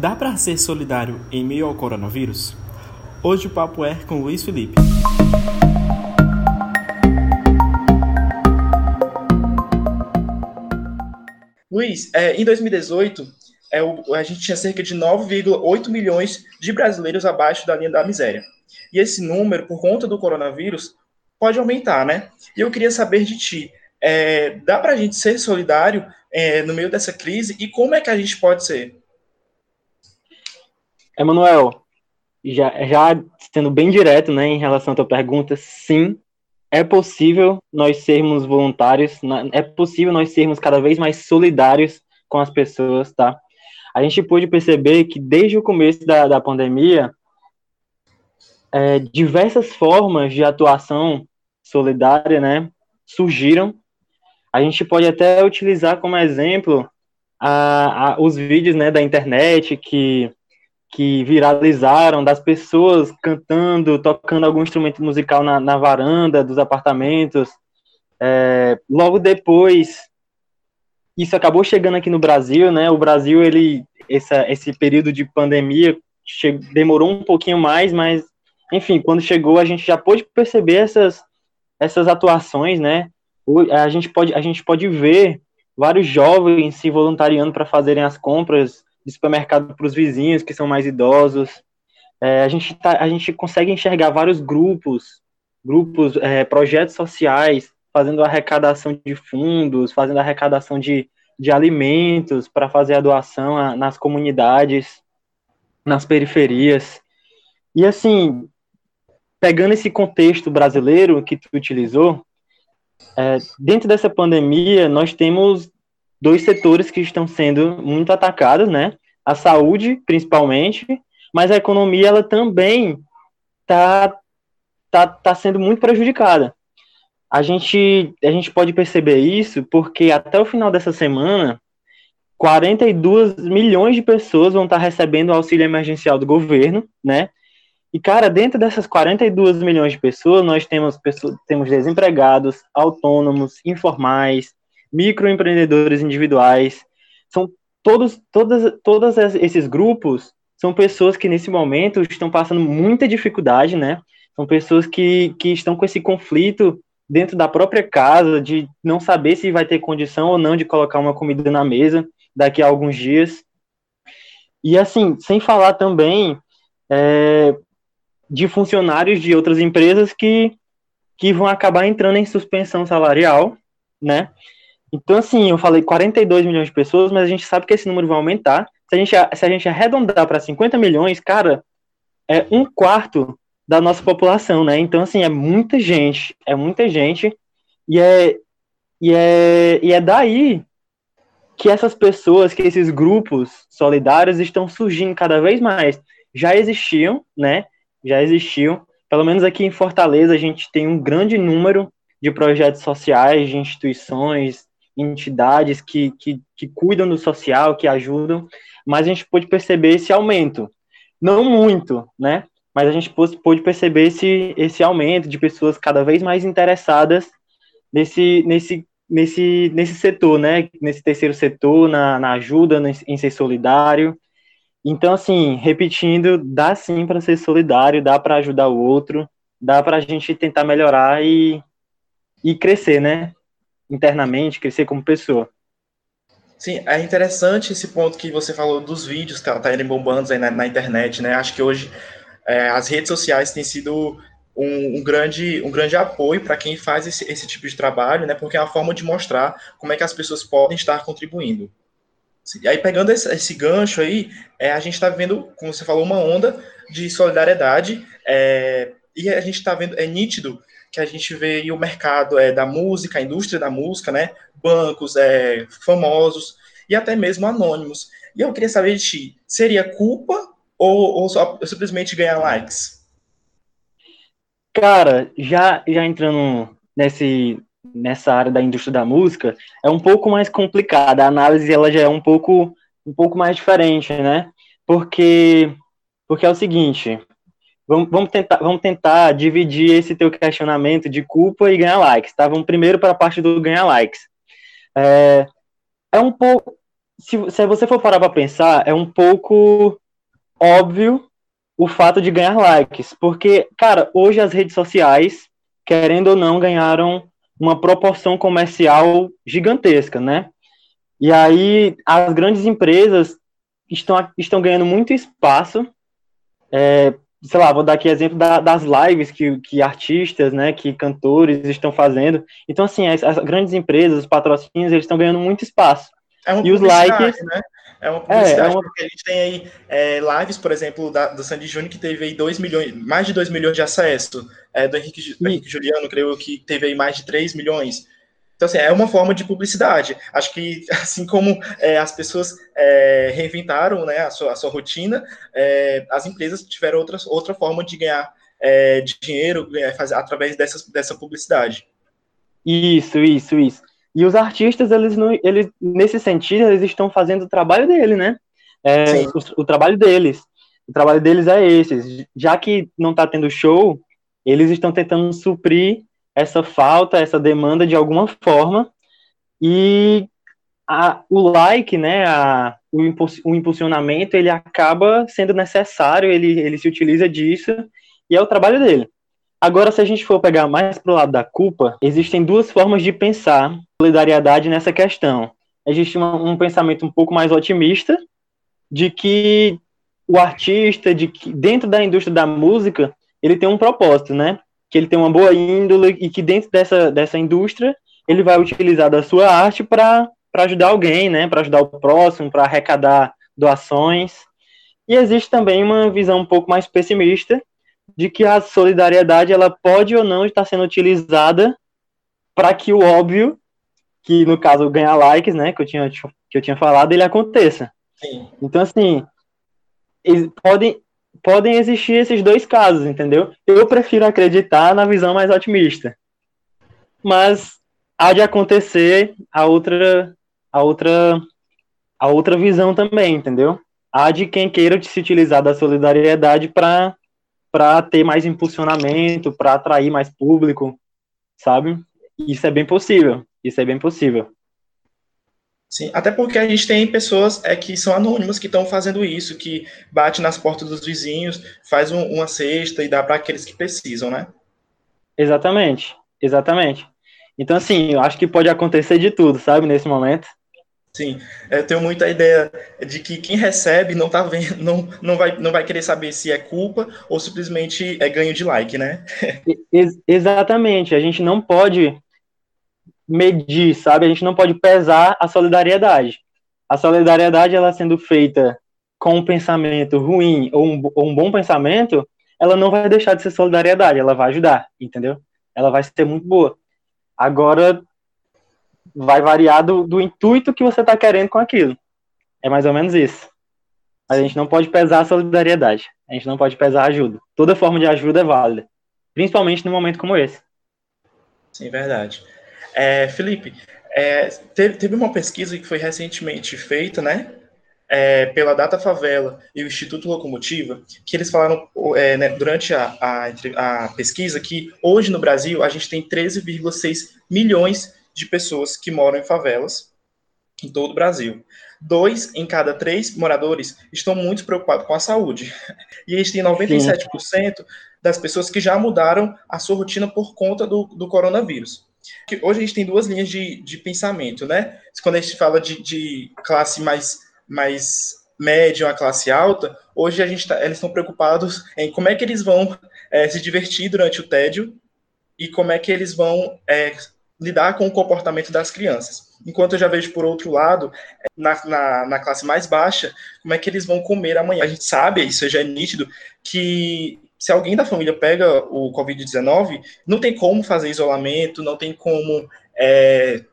Dá para ser solidário em meio ao coronavírus? Hoje o papo é com Luiz Felipe. Luiz, é, em 2018, é, a gente tinha cerca de 9,8 milhões de brasileiros abaixo da linha da miséria. E esse número, por conta do coronavírus, pode aumentar, né? E eu queria saber de ti, é, dá para a gente ser solidário é, no meio dessa crise e como é que a gente pode ser? Emanuel, já, já sendo bem direto né, em relação à tua pergunta, sim, é possível nós sermos voluntários, é possível nós sermos cada vez mais solidários com as pessoas, tá? A gente pôde perceber que desde o começo da, da pandemia, é, diversas formas de atuação solidária, né, surgiram. A gente pode até utilizar como exemplo a, a, os vídeos, né, da internet que que viralizaram das pessoas cantando, tocando algum instrumento musical na, na varanda dos apartamentos. É, logo depois, isso acabou chegando aqui no Brasil, né? O Brasil, ele, essa, esse período de pandemia che, demorou um pouquinho mais, mas, enfim, quando chegou, a gente já pôde perceber essas, essas atuações, né? A gente pode, a gente pode ver vários jovens se voluntariando para fazerem as compras de supermercado para os vizinhos que são mais idosos. É, a, gente tá, a gente consegue enxergar vários grupos, grupos, é, projetos sociais, fazendo arrecadação de fundos, fazendo arrecadação de, de alimentos para fazer a doação a, nas comunidades, nas periferias. E assim, pegando esse contexto brasileiro que tu utilizou, é, dentro dessa pandemia, nós temos dois setores que estão sendo muito atacados, né? A saúde, principalmente, mas a economia ela também está tá, tá sendo muito prejudicada. A gente, a gente pode perceber isso porque até o final dessa semana, 42 milhões de pessoas vão estar recebendo o auxílio emergencial do governo, né? E, cara, dentro dessas 42 milhões de pessoas, nós temos, pessoas, temos desempregados, autônomos, informais, microempreendedores individuais, são todos, todas, todos esses grupos são pessoas que nesse momento estão passando muita dificuldade, né? São pessoas que, que estão com esse conflito dentro da própria casa, de não saber se vai ter condição ou não de colocar uma comida na mesa daqui a alguns dias. E assim, sem falar também é, de funcionários de outras empresas que, que vão acabar entrando em suspensão salarial, né? Então, assim, eu falei 42 milhões de pessoas, mas a gente sabe que esse número vai aumentar. Se a gente, se a gente arredondar para 50 milhões, cara, é um quarto da nossa população, né? Então, assim, é muita gente, é muita gente, e é, e é, e é daí que essas pessoas, que esses grupos solidários estão surgindo cada vez mais. Já existiam, né? Já existiam. Pelo menos aqui em Fortaleza, a gente tem um grande número de projetos sociais, de instituições, entidades que, que, que cuidam do social, que ajudam, mas a gente pôde perceber esse aumento. Não muito, né? Mas a gente pôde perceber esse, esse aumento de pessoas cada vez mais interessadas nesse, nesse, nesse, nesse setor, né? Nesse terceiro setor, na, na ajuda, em ser solidário. Então, assim, repetindo, dá sim para ser solidário, dá para ajudar o outro, dá para a gente tentar melhorar e, e crescer, né? Internamente, crescer como pessoa. Sim, é interessante esse ponto que você falou dos vídeos que tá, irem bombando aí na, na, internet, né? Acho que hoje é, as redes sociais têm sido um, um grande, um grande apoio para quem faz esse, esse tipo de trabalho, né? Porque é uma forma de mostrar como é que as pessoas podem estar contribuindo. E aí, pegando esse, esse gancho aí, é, a gente está vendo, como você falou, uma onda de solidariedade, é, e a gente está vendo, é nítido que a gente vê o mercado é, da música, a indústria da música, né? Bancos é, famosos e até mesmo anônimos. E eu queria saber de ti, seria culpa ou, ou só, simplesmente ganhar likes? Cara, já, já entrando nesse, nessa área da indústria da música, é um pouco mais complicada. A análise ela já é um pouco, um pouco mais diferente, né? Porque, porque é o seguinte, Vamos, vamos, tentar, vamos tentar dividir esse teu questionamento de culpa e ganhar likes, tá? Vamos primeiro para a parte do ganhar likes. É, é um pouco. se, se você for parar para pensar, é um pouco óbvio o fato de ganhar likes, porque, cara, hoje as redes sociais, querendo ou não, ganharam uma proporção comercial gigantesca, né? E aí as grandes empresas estão, estão ganhando muito espaço. É, sei lá, vou dar aqui exemplo da, das lives que, que artistas, né, que cantores estão fazendo. Então, assim, as, as grandes empresas, os patrocínios, eles estão ganhando muito espaço. É uma e os likes, né? É uma publicidade, é, é uma... porque a gente tem aí é, lives, por exemplo, da, do Sandy Júnior, que teve aí 2 milhões, mais de 2 milhões de acesso, é, do, Henrique, do Henrique Juliano, creio que teve aí mais de 3 milhões. Então, assim, é uma forma de publicidade. Acho que, assim como é, as pessoas é, reinventaram né, a, sua, a sua rotina, é, as empresas tiveram outras, outra forma de ganhar é, de dinheiro é, fazer, através dessa, dessa publicidade. Isso, isso, isso. E os artistas, eles, não, eles nesse sentido, eles estão fazendo o trabalho dele, né? É, o, o, trabalho deles. O trabalho deles é esse. Já que não está tendo show, eles estão tentando suprir essa falta, essa demanda de alguma forma. E a, o like, né, a, o, o, impulsionamento, ele acaba sendo necessário, ele, ele se utiliza disso, e é o trabalho dele. Agora, se a gente for pegar mais para o lado da culpa, existem duas formas de pensar solidariedade nessa questão. Existe um, um pensamento um pouco mais otimista, de que o artista, de que dentro da indústria da música, ele tem um propósito, né? Que ele tem uma boa índole e que dentro dessa, dessa indústria ele vai utilizar da sua arte para ajudar alguém, né, para ajudar o próximo, para arrecadar doações. E existe também uma visão um pouco mais pessimista de que a solidariedade ela pode ou não estar sendo utilizada para que o óbvio, que no caso ganhar likes, né, que eu tinha que eu tinha falado, ele aconteça. Sim. Então assim, podem podem existir esses dois casos, entendeu? Eu prefiro acreditar na visão mais otimista. Mas há de acontecer a outra a outra a outra visão também, entendeu? Há de quem queira se utilizar da solidariedade para para ter mais impulsionamento, para atrair mais público, sabe? Isso é bem possível. Isso é bem possível. Sim, até porque a gente tem pessoas é, que são anônimas que estão fazendo isso, que bate nas portas dos vizinhos, faz um, uma cesta e dá para aqueles que precisam, né? Exatamente, exatamente. Então, assim, eu acho que pode acontecer de tudo, sabe, nesse momento. Sim, eu tenho muita ideia de que quem recebe não tá vendo, não, não, vai, não vai querer saber se é culpa ou simplesmente é ganho de like, né? Ex exatamente, a gente não pode medir, sabe? A gente não pode pesar a solidariedade. A solidariedade, ela sendo feita com um pensamento ruim ou um, ou um bom pensamento, ela não vai deixar de ser solidariedade, ela vai ajudar, entendeu? Ela vai ser muito boa. Agora, vai variar do, do intuito que você está querendo com aquilo. É mais ou menos isso. A gente não pode pesar a solidariedade. A gente não pode pesar a ajuda. Toda forma de ajuda é válida. Principalmente num momento como esse. Sim, verdade. É, Felipe, é, teve, uma pesquisa que foi recentemente feita, né, é, pela Data Favela e o Instituto Locomotiva, que eles falaram é, né, durante a, a, a, pesquisa que hoje no Brasil a gente tem 13,6 milhões de pessoas que moram em favelas em todo o Brasil. Dois em cada três moradores estão muito preocupados com a saúde. E a gente tem 97% Sim. das pessoas que já mudaram a sua rotina por conta do, do coronavírus que hoje a gente tem duas linhas de, de pensamento, né? Quando a gente fala de, de classe mais, mais média, uma classe alta, hoje a gente tá, eles estão preocupados em como é que eles vão é, se divertir durante o tédio e como é que eles vão é, lidar com o comportamento das crianças. Enquanto eu já vejo, por outro lado, na, na, na, classe mais baixa, como é que eles vão comer amanhã. A gente sabe, isso já é nítido, que se alguém da família pega o Covid-19, não tem como fazer isolamento, não tem como é,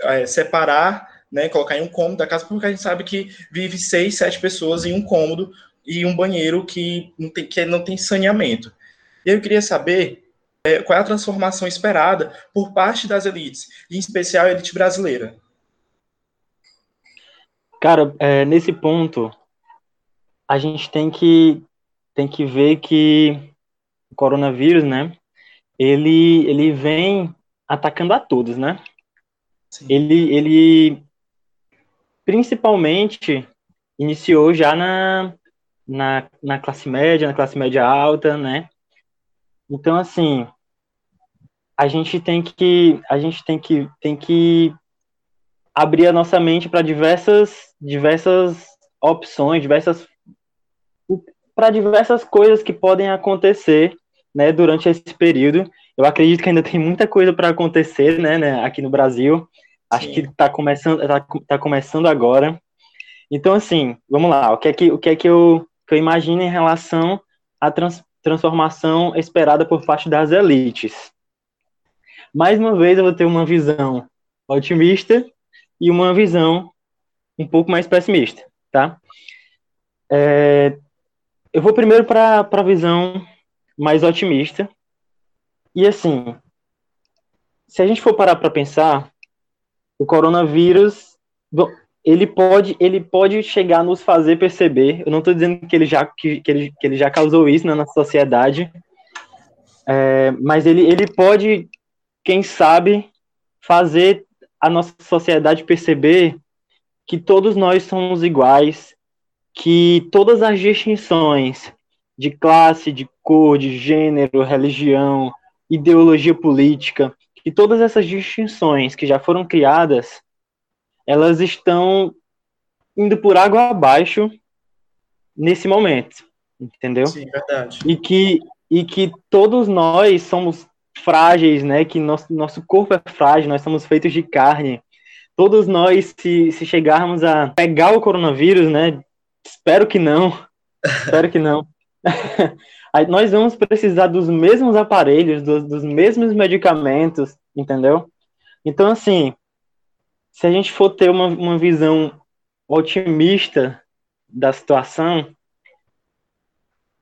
é, separar, né, colocar em um cômodo da casa, porque a gente sabe que vive seis, sete pessoas em um cômodo e um banheiro que não tem, que não tem saneamento. E eu queria saber é, qual é a transformação esperada por parte das elites, em especial a elite brasileira. Cara, é, nesse ponto, a gente tem que tem que ver que o coronavírus, né, ele, ele vem atacando a todos, né? Sim. Ele, ele, principalmente iniciou já na, na, na classe média, na classe média alta, né? Então, assim, a gente tem que a gente tem que tem que abrir a nossa mente para diversas diversas opções, diversas para diversas coisas que podem acontecer, né, durante esse período. Eu acredito que ainda tem muita coisa para acontecer, né, né, aqui no Brasil. Acho Sim. que está começando tá, tá, começando agora. Então assim, vamos lá. O que é que o que é que eu, que eu imagino em relação à trans, transformação esperada por parte das elites? Mais uma vez eu vou ter uma visão otimista e uma visão um pouco mais pessimista, tá? É, eu vou primeiro para a visão mais otimista. E assim, se a gente for parar para pensar, o coronavírus, ele pode, ele pode chegar a nos fazer perceber. Eu não estou dizendo que ele já que, que, ele, que ele já causou isso né, na sociedade, é, mas ele, ele pode quem sabe, fazer a nossa sociedade perceber que todos nós somos iguais, que todas as distinções de classe, de cor, de gênero, religião, ideologia política, que todas essas distinções que já foram criadas, elas estão indo por água abaixo nesse momento, entendeu? Sim, verdade. E que e que todos nós somos frágeis, né? Que nosso, nosso corpo é frágil, nós somos feitos de carne. Todos nós, se, se chegarmos a pegar o coronavírus, né? Espero que não. espero que não. nós vamos precisar dos mesmos aparelhos, dos, dos mesmos medicamentos, entendeu? Então, assim, se a gente for ter uma, uma visão otimista da situação,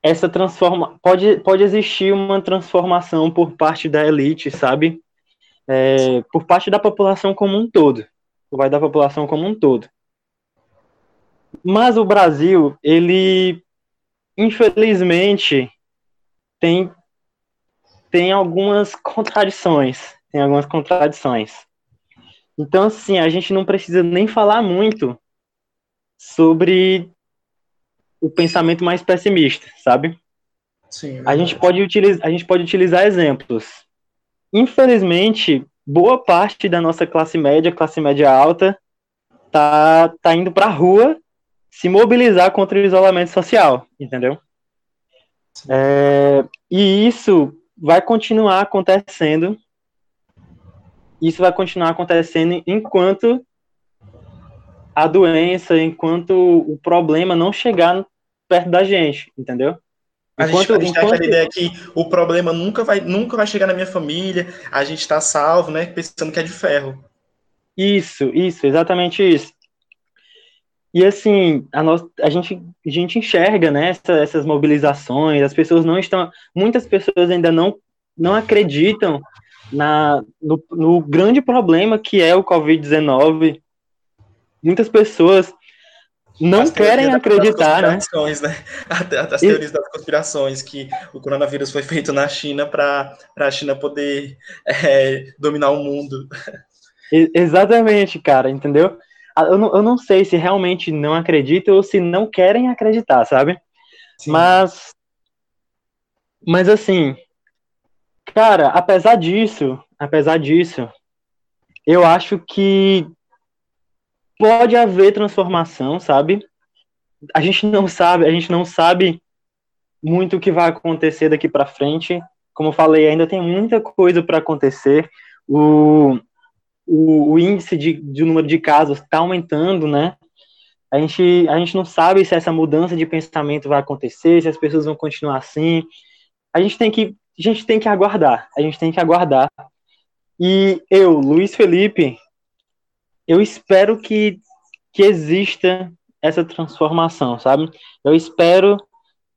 essa transforma pode, pode existir uma transformação por parte da elite, sabe? É, por parte da população como um todo, vai da população como um todo. Mas o Brasil, ele infelizmente tem tem algumas contradições, tem algumas contradições. Então, assim, a gente não precisa nem falar muito sobre o pensamento mais pessimista, sabe? Sim. A gente pode utilizar, a gente pode utilizar exemplos. Infelizmente, boa parte da nossa classe média, classe média alta, tá tá indo para a rua se mobilizar contra o isolamento social, entendeu? É, e isso vai continuar acontecendo. Isso vai continuar acontecendo enquanto a doença, enquanto o problema não chegar perto da gente, entendeu? A enquanto, gente, a gente enquanto... tem aquela ideia que o problema nunca vai, nunca vai chegar na minha família, a gente está salvo, né? Pensando que é de ferro. Isso, isso, exatamente isso. E assim, a, nós, a, gente, a gente enxerga né, essa, essas mobilizações, as pessoas não estão. Muitas pessoas ainda não, não acreditam na, no, no grande problema que é o Covid-19. Muitas pessoas não as querem acreditar, né? né? As teorias das conspirações, que o coronavírus foi feito na China para a China poder é, dominar o mundo. Exatamente, cara, entendeu? Eu não, eu não sei se realmente não acreditam ou se não querem acreditar, sabe? Sim. Mas. Mas assim. Cara, apesar disso, apesar disso, eu acho que pode haver transformação, sabe? A gente não sabe, a gente não sabe muito o que vai acontecer daqui para frente. Como eu falei, ainda tem muita coisa para acontecer. O, o, o, índice de, de número de casos está aumentando, né? A gente, a gente não sabe se essa mudança de pensamento vai acontecer, se as pessoas vão continuar assim. A gente tem que, a gente tem que aguardar. A gente tem que aguardar. E eu, Luiz Felipe, eu espero que, que exista essa transformação, sabe? Eu espero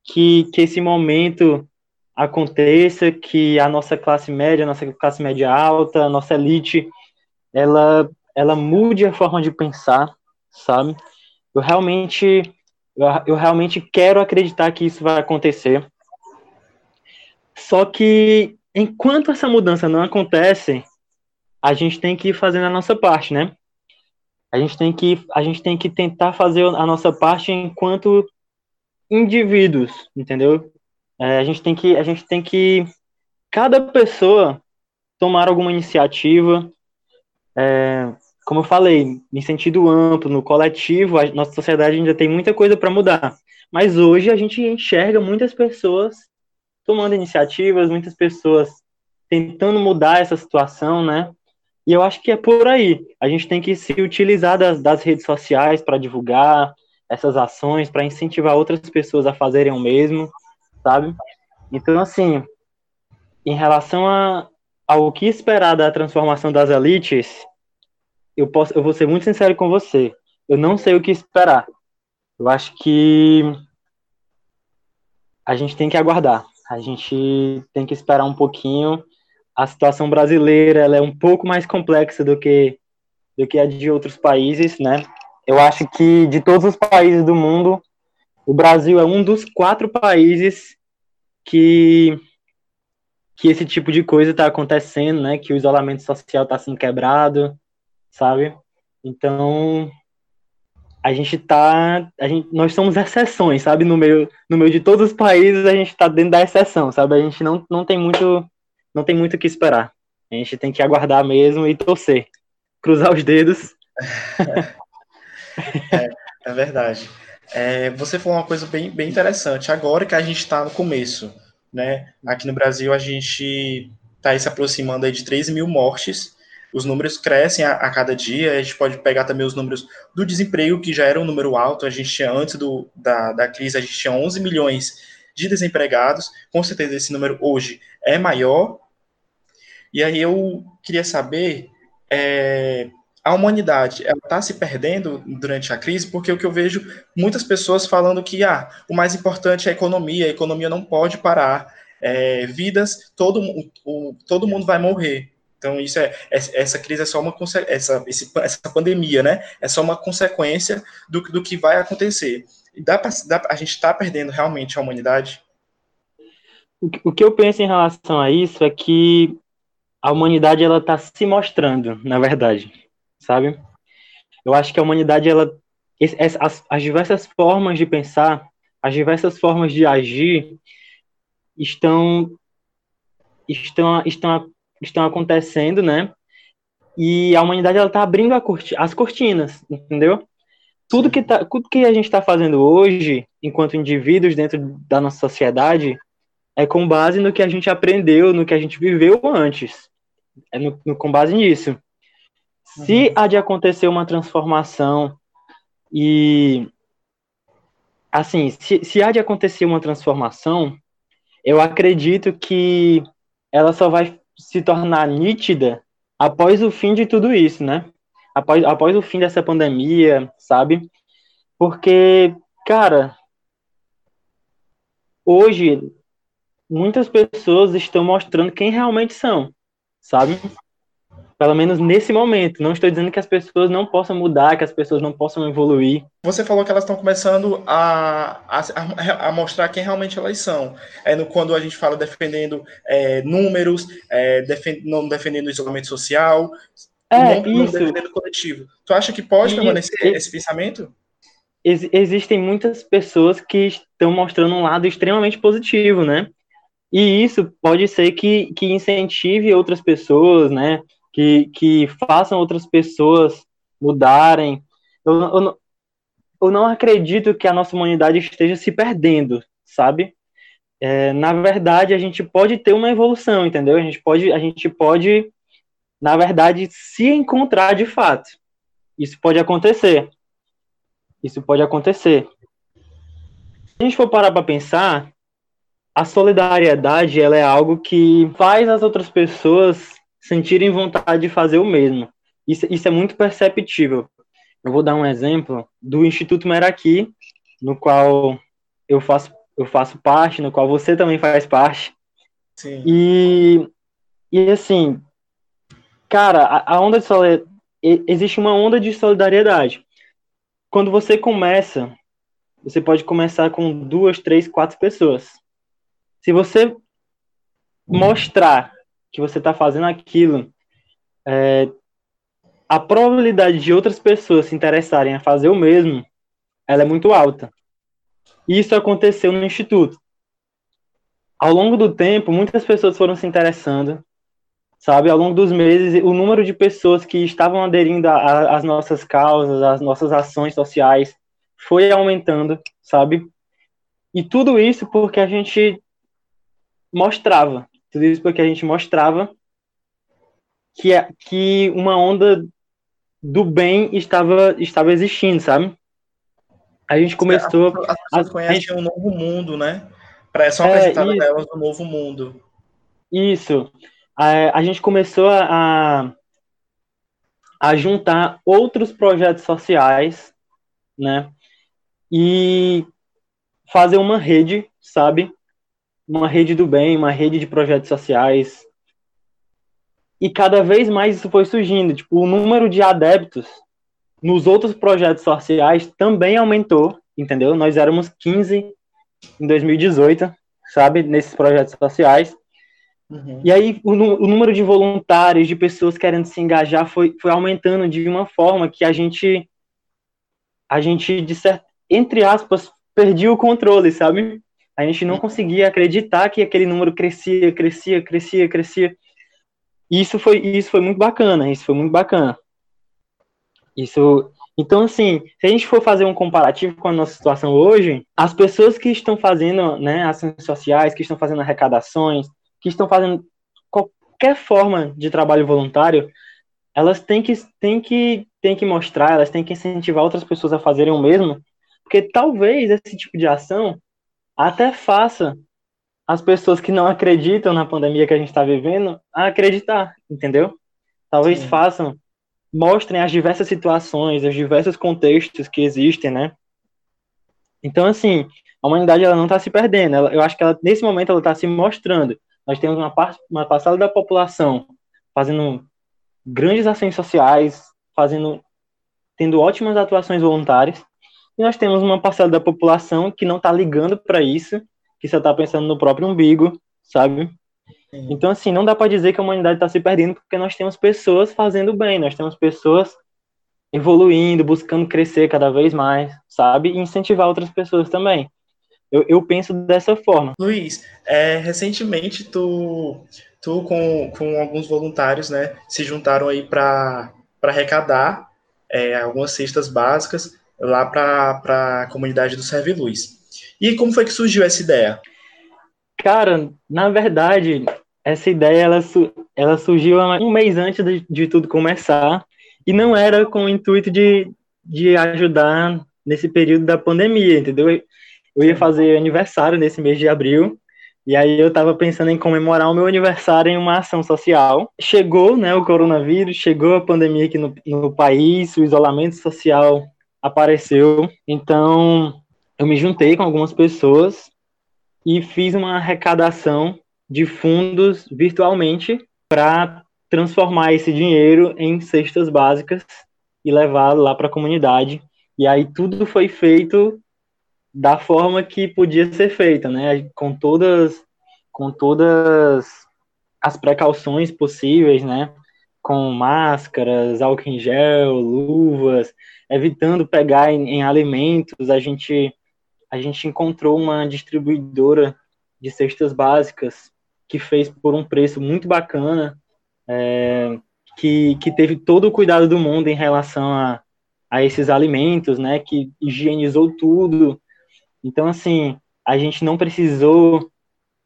que, que esse momento aconteça, que a nossa classe média, a nossa classe média alta, a nossa elite, ela, ela mude a forma de pensar, sabe? Eu realmente, eu, eu realmente quero acreditar que isso vai acontecer. Só que enquanto essa mudança não acontece, a gente tem que ir fazendo a nossa parte, né? A gente tem que, a gente tem que tentar fazer a nossa parte enquanto indivíduos, entendeu? É, a gente tem que, a gente tem que, cada pessoa tomar alguma iniciativa, é, como eu falei, em sentido amplo, no coletivo, a nossa sociedade ainda tem muita coisa para mudar. Mas hoje a gente enxerga muitas pessoas tomando iniciativas, muitas pessoas tentando mudar essa situação, né? E eu acho que é por aí. A gente tem que se utilizar das, das redes sociais para divulgar essas ações, para incentivar outras pessoas a fazerem o mesmo, sabe? Então, assim, em relação a, ao que esperar da transformação das elites, eu, posso, eu vou ser muito sincero com você. Eu não sei o que esperar. Eu acho que a gente tem que aguardar. A gente tem que esperar um pouquinho. A situação brasileira ela é um pouco mais complexa do que do que a de outros países, né? Eu acho que de todos os países do mundo, o Brasil é um dos quatro países que que esse tipo de coisa está acontecendo, né? Que o isolamento social está sendo quebrado, sabe? Então, a gente tá. A gente, nós somos exceções, sabe? No meio, no meio de todos os países, a gente tá dentro da exceção, sabe? A gente não, não tem muito. Não tem muito o que esperar. A gente tem que aguardar mesmo e torcer. Cruzar os dedos. é, é verdade. É, você falou uma coisa bem, bem interessante. Agora que a gente está no começo, né? Aqui no Brasil a gente está se aproximando aí de 3 mil mortes. Os números crescem a, a, cada dia, a gente pode pegar também os números do desemprego, que já era um número alto, a gente tinha, antes do, da, da crise, a gente tinha 11 milhões de desempregados, com certeza esse número hoje é maior, e aí eu queria saber, é, a humanidade, está se perdendo durante a crise, porque o que eu vejo, muitas pessoas falando que, ah, o mais importante é a economia, a economia não pode parar, é, vidas, todo, o, todo mundo vai morrer, então, isso é, essa crise é só uma essa, essa pandemia, né? É só uma consequência do, do que vai acontecer. E dá dá, a gente está perdendo realmente a humanidade? O, o que eu penso em relação a isso é que a humanidade ela está se mostrando, na verdade, sabe? Eu acho que a humanidade ela as, as diversas formas de pensar, as diversas formas de agir estão estão estão estão acontecendo, né? E a humanidade ela tá abrindo as cortinas, entendeu? Tudo que, tá, tudo que a gente está fazendo hoje, enquanto indivíduos dentro da nossa sociedade, é com base no que a gente aprendeu, no que a gente viveu antes. É no, no com base nisso. Se uhum. há de acontecer uma transformação e assim, se, se há de acontecer uma transformação, eu acredito que ela só vai se tornar nítida após o fim de tudo isso, né? Após, após o fim dessa pandemia, sabe? Porque, cara, hoje muitas pessoas estão mostrando quem realmente são, sabe? Pelo menos nesse momento. Não estou dizendo que as pessoas não possam mudar, que as pessoas não possam evoluir. Você falou que elas estão começando a, a, a, mostrar quem realmente elas são. É no, quando a gente fala defendendo é, números, é, defend, não defendendo isolamento social, é, não, não, defendendo coletivo. Tu acha que pode permanecer esse pensamento? Ex existem muitas pessoas que estão mostrando um lado extremamente positivo, né? E isso pode ser que, que incentive outras pessoas, né? Que, que façam outras pessoas mudarem. Eu, eu, eu não acredito que a nossa humanidade esteja se perdendo, sabe? É, na verdade, a gente pode ter uma evolução, entendeu? A gente pode, a gente pode, na verdade, se encontrar de fato. Isso pode acontecer. Isso pode acontecer. Se a gente for parar para pensar, a solidariedade ela é algo que faz as outras pessoas sentirem vontade de fazer o mesmo. Isso, isso é muito perceptível. Eu vou dar um exemplo do Instituto Meraki, no qual eu faço, eu faço parte, no qual você também faz parte. Sim. E, e assim, cara, a, a onda de solidariedade, existe uma onda de solidariedade. Quando você começa, você pode começar com duas, três, quatro pessoas. Se você mostrar que você está fazendo aquilo é, a probabilidade de outras pessoas se interessarem a fazer o mesmo, ela é muito alta. Isso aconteceu no instituto. Ao longo do tempo, muitas pessoas foram se interessando, sabe? Ao longo dos meses, o número de pessoas que estavam aderindo às nossas causas, às nossas ações sociais, foi aumentando, sabe? E tudo isso porque a gente mostrava, tudo isso porque a gente mostrava que, é, que uma onda do bem estava, estava existindo, sabe? A gente começou. As pessoas conhecem gente... um novo mundo, né? Para só apresentar é, elas um novo mundo. Isso. A, a gente começou a, a juntar outros projetos sociais, né? E fazer uma rede, sabe? Uma rede do bem, uma rede de projetos sociais, e cada vez mais isso foi surgindo. Tipo, o número de adeptos nos outros projetos sociais também aumentou, entendeu? Nós éramos 15 em 2018, sabe? Nesses projetos sociais. Uhum. E aí o, o, número de voluntários, de pessoas querendo se engajar, foi, foi aumentando de uma forma que a gente, a gente, de certo, entre aspas, perdia o controle, sabe? A gente não conseguia acreditar que aquele número crescia, crescia, crescia, crescia. Isso foi, isso foi muito bacana, isso foi muito bacana. Isso, então, assim, se a gente for fazer um comparativo com a nossa situação hoje, as pessoas que estão fazendo né, ações sociais, que estão fazendo arrecadações, que estão fazendo qualquer forma de trabalho voluntário, elas têm que, têm que, têm que mostrar, elas têm que incentivar outras pessoas a fazerem o mesmo, porque talvez esse tipo de ação até faça as pessoas que não acreditam na pandemia que a gente está vivendo a acreditar, entendeu? Talvez Sim. façam, mostrem as diversas situações, os diversos contextos que existem, né? Então, assim, a humanidade ela não está se perdendo. Ela, eu acho que ela, nesse momento ela está se mostrando. Nós temos uma, parte, uma parcela da população fazendo grandes ações sociais, fazendo, tendo ótimas atuações voluntárias, e nós temos uma parcela da população que não está ligando para isso que você tá pensando no próprio umbigo, sabe? Sim. Então, assim, não dá para dizer que a humanidade está se perdendo porque nós temos pessoas fazendo bem, nós temos pessoas evoluindo, buscando crescer cada vez mais, sabe? E incentivar outras pessoas também. Eu, eu penso dessa forma. Luiz, é, recentemente tu, tu com, com alguns voluntários, né, se juntaram aí para arrecadar é, algumas cestas básicas lá para a comunidade do Serve Luz. E como foi que surgiu essa ideia? Cara, na verdade, essa ideia ela, ela surgiu um mês antes de, de tudo começar e não era com o intuito de, de ajudar nesse período da pandemia, entendeu? Eu ia fazer aniversário nesse mês de abril e aí eu estava pensando em comemorar o meu aniversário em uma ação social. Chegou, né, o coronavírus, chegou a pandemia aqui no, no país, o isolamento social apareceu. Então, eu me juntei com algumas pessoas e fiz uma arrecadação de fundos virtualmente para transformar esse dinheiro em cestas básicas e levar lá para a comunidade. E aí tudo foi feito da forma que podia ser feita, né? Com todas com todas as precauções possíveis, né? Com máscaras, álcool em gel, luvas, evitando pegar em, em alimentos. A gente a gente encontrou uma distribuidora de cestas básicas que fez por um preço muito bacana, é, que, que teve todo o cuidado do mundo em relação a, a esses alimentos, né, que higienizou tudo. Então, assim, a gente não precisou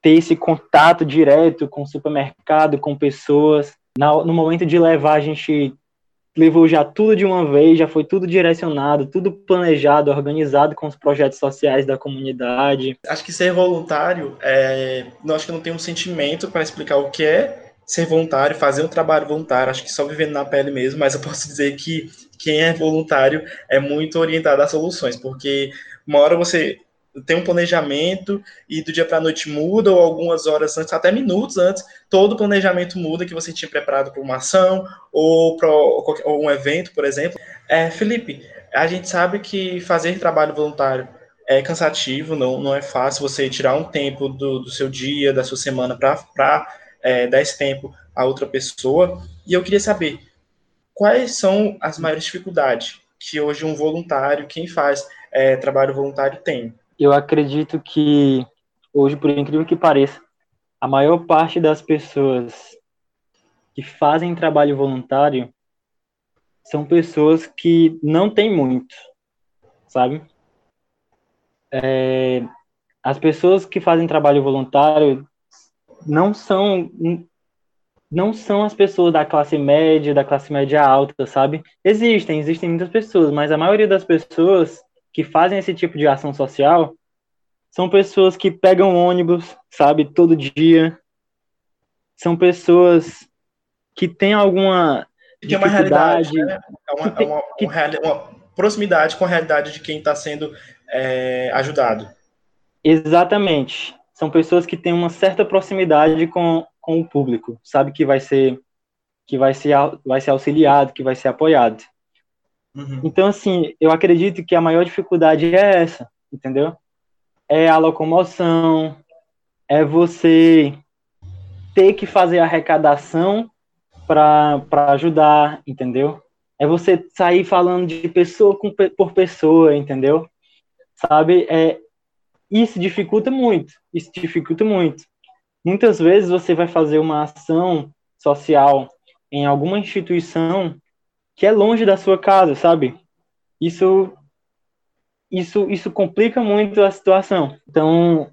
ter esse contato direto com o supermercado, com pessoas. No momento de levar, a gente levou já tudo de uma vez, já foi tudo direcionado, tudo planejado, organizado com os projetos sociais da comunidade. Acho que ser voluntário, é, não acho que não tem um sentimento para explicar o que é ser voluntário, fazer um trabalho voluntário, acho que só vivendo na pele mesmo, mas eu posso dizer que quem é voluntário é muito orientado a soluções, porque uma hora você tem um planejamento e do dia para a noite muda, ou algumas horas antes, até minutos antes, todo o planejamento muda que você tinha preparado para uma ação ou para um evento, por exemplo. É, Felipe, a gente sabe que fazer trabalho voluntário é cansativo, não, não é fácil você tirar um tempo do, do seu dia, da sua semana para é, dar esse tempo a outra pessoa. E eu queria saber quais são as maiores dificuldades que hoje um voluntário, quem faz é, trabalho voluntário, tem? Eu acredito que hoje, por incrível que pareça, a maior parte das pessoas que fazem trabalho voluntário são pessoas que não têm muito, sabe? É, as pessoas que fazem trabalho voluntário não são não são as pessoas da classe média, da classe média alta, sabe? Existem, existem muitas pessoas, mas a maioria das pessoas que fazem esse tipo de ação social são pessoas que pegam ônibus, sabe, todo dia. São pessoas que têm alguma uma realidade, né? É uma, é uma, uma, uma, proximidade com a realidade de quem está sendo é, ajudado. Exatamente. São pessoas que têm uma certa proximidade com, com o público, sabe que vai ser que vai ser vai ser auxiliado, que vai ser apoiado. Uhum. Então assim, eu acredito que a maior dificuldade é essa, entendeu? É a locomoção, é você ter que fazer arrecadação para ajudar, entendeu? É você sair falando de pessoa com, por pessoa, entendeu? Sabe? É, isso dificulta muito, isso dificulta muito. Muitas vezes você vai fazer uma ação social em alguma instituição que é longe da sua casa, sabe? Isso isso isso complica muito a situação. Então,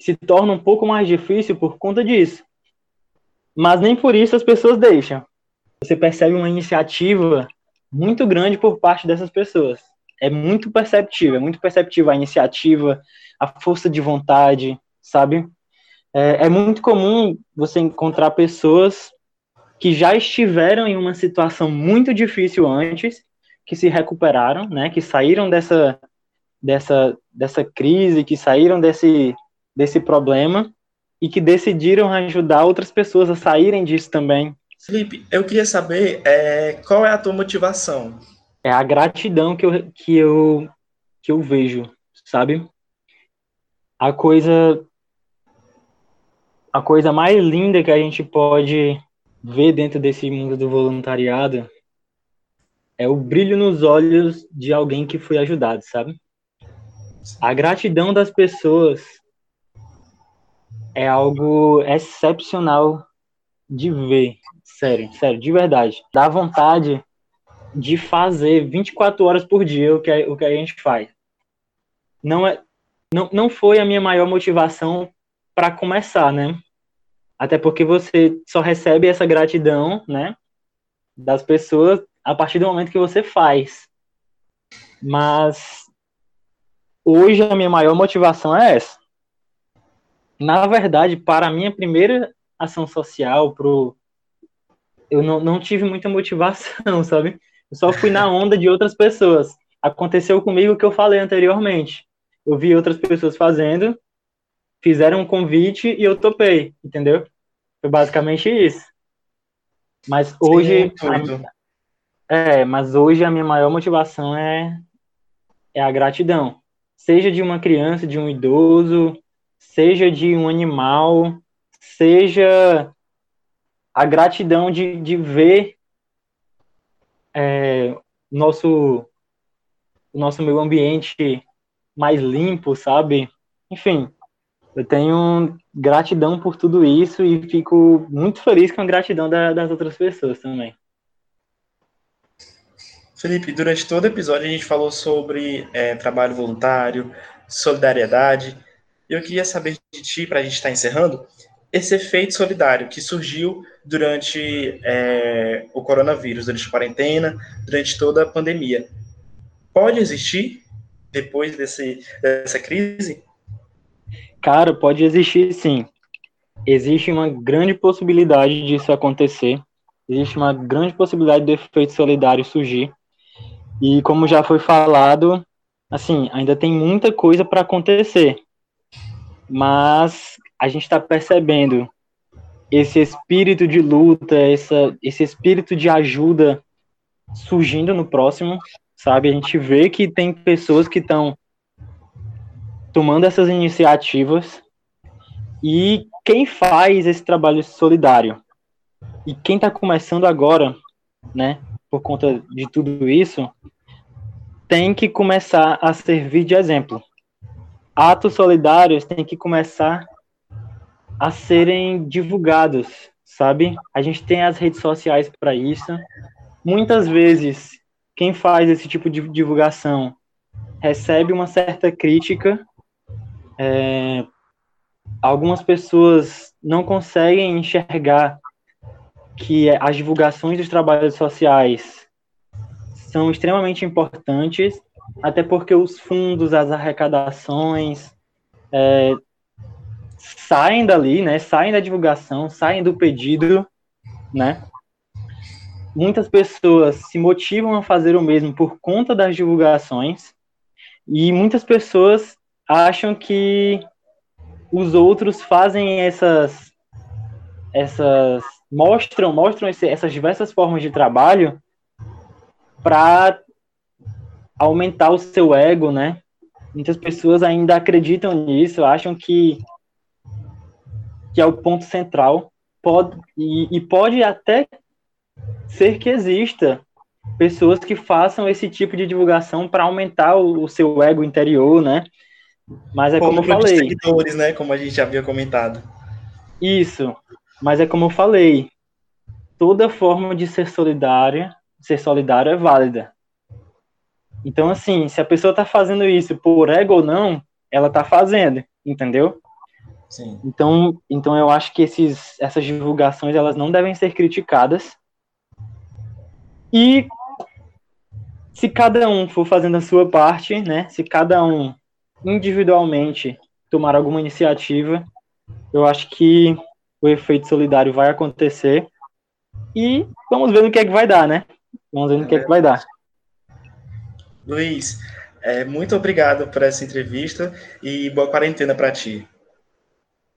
se torna um pouco mais difícil por conta disso. Mas nem por isso as pessoas deixam. Você percebe uma iniciativa muito grande por parte dessas pessoas. É muito perceptível, é muito perceptível a iniciativa, a força de vontade, sabe? É, é muito comum você encontrar pessoas que já estiveram em uma situação muito difícil antes, que se recuperaram, né, que saíram dessa, dessa, dessa crise, que saíram desse, desse problema e que decidiram ajudar outras pessoas a saírem disso também. Felipe, eu queria saber é, qual é a tua motivação? É a gratidão que eu, que eu, que eu vejo, sabe? A coisa a coisa mais linda que a gente pode ver dentro desse mundo do voluntariado é o brilho nos olhos de alguém que foi ajudado, sabe? A gratidão das pessoas é algo excepcional de ver. Sério, sério, de verdade. Dá vontade de fazer 24 horas por dia o que, o que a gente faz. Não, é, não, não foi a minha maior motivação para começar, né? Até porque você só recebe essa gratidão, né, das pessoas a partir do momento que você faz. Mas hoje a minha maior motivação é essa na verdade, para a minha primeira ação social, pro, eu não, não tive muita motivação, sabe? Eu só fui na onda de outras pessoas. Aconteceu comigo o que eu falei anteriormente. Eu vi outras pessoas fazendo, fizeram um convite e eu topei, entendeu? Foi basicamente isso. Mas hoje. Sim, a, é, mas hoje a minha maior motivação é, é a gratidão. Seja de uma criança, de um idoso, seja de um animal, seja a gratidão de, de ver é, nosso nosso meio ambiente mais limpo, sabe? Enfim, eu tenho gratidão por tudo isso e fico muito feliz com a gratidão da, das outras pessoas também. Felipe, durante todo o episódio a gente falou sobre é, trabalho voluntário, solidariedade. Eu queria saber de ti, para a gente estar tá encerrando, esse efeito solidário que surgiu durante é, o coronavírus, durante a quarentena, durante toda a pandemia. Pode existir depois desse, dessa crise? Cara, pode existir sim. Existe uma grande possibilidade disso acontecer. Existe uma grande possibilidade do efeito solidário surgir. E como já foi falado, assim, ainda tem muita coisa para acontecer mas a gente está percebendo esse espírito de luta, essa, esse espírito de ajuda surgindo no próximo, sabe? A gente vê que tem pessoas que estão tomando essas iniciativas e quem faz esse trabalho solidário e quem está começando agora, né? por conta de tudo isso, tem que começar a servir de exemplo. Atos solidários têm que começar a serem divulgados, sabe? A gente tem as redes sociais para isso. Muitas vezes, quem faz esse tipo de divulgação recebe uma certa crítica. É, algumas pessoas não conseguem enxergar que as divulgações dos trabalhos sociais são extremamente importantes, até porque os fundos, as arrecadações é, saem dali, né? Saem da divulgação, saem do pedido, né? Muitas pessoas se motivam a fazer o mesmo por conta das divulgações e muitas pessoas acham que os outros fazem essas essas mostram mostram esse, essas diversas formas de trabalho para aumentar o seu ego, né? Muitas pessoas ainda acreditam nisso, acham que que é o ponto central pode e, e pode até ser que exista pessoas que façam esse tipo de divulgação para aumentar o, o, seu ego interior, né? Mas é como, como eu falei. seguidores, né? Como a gente já havia comentado. Isso. Mas é como eu falei. Toda forma de ser solidária, ser solidário é válida. Então, assim, se a pessoa está fazendo isso por ego ou não, ela está fazendo, entendeu? Sim. Então, então eu acho que esses, essas divulgações elas não devem ser criticadas. E se cada um for fazendo a sua parte, né? Se cada um individualmente tomar alguma iniciativa, eu acho que o efeito solidário vai acontecer. E vamos ver no que é que vai dar, né? Vamos ver no que é que vai dar. Luiz, é, muito obrigado por essa entrevista e boa quarentena para ti.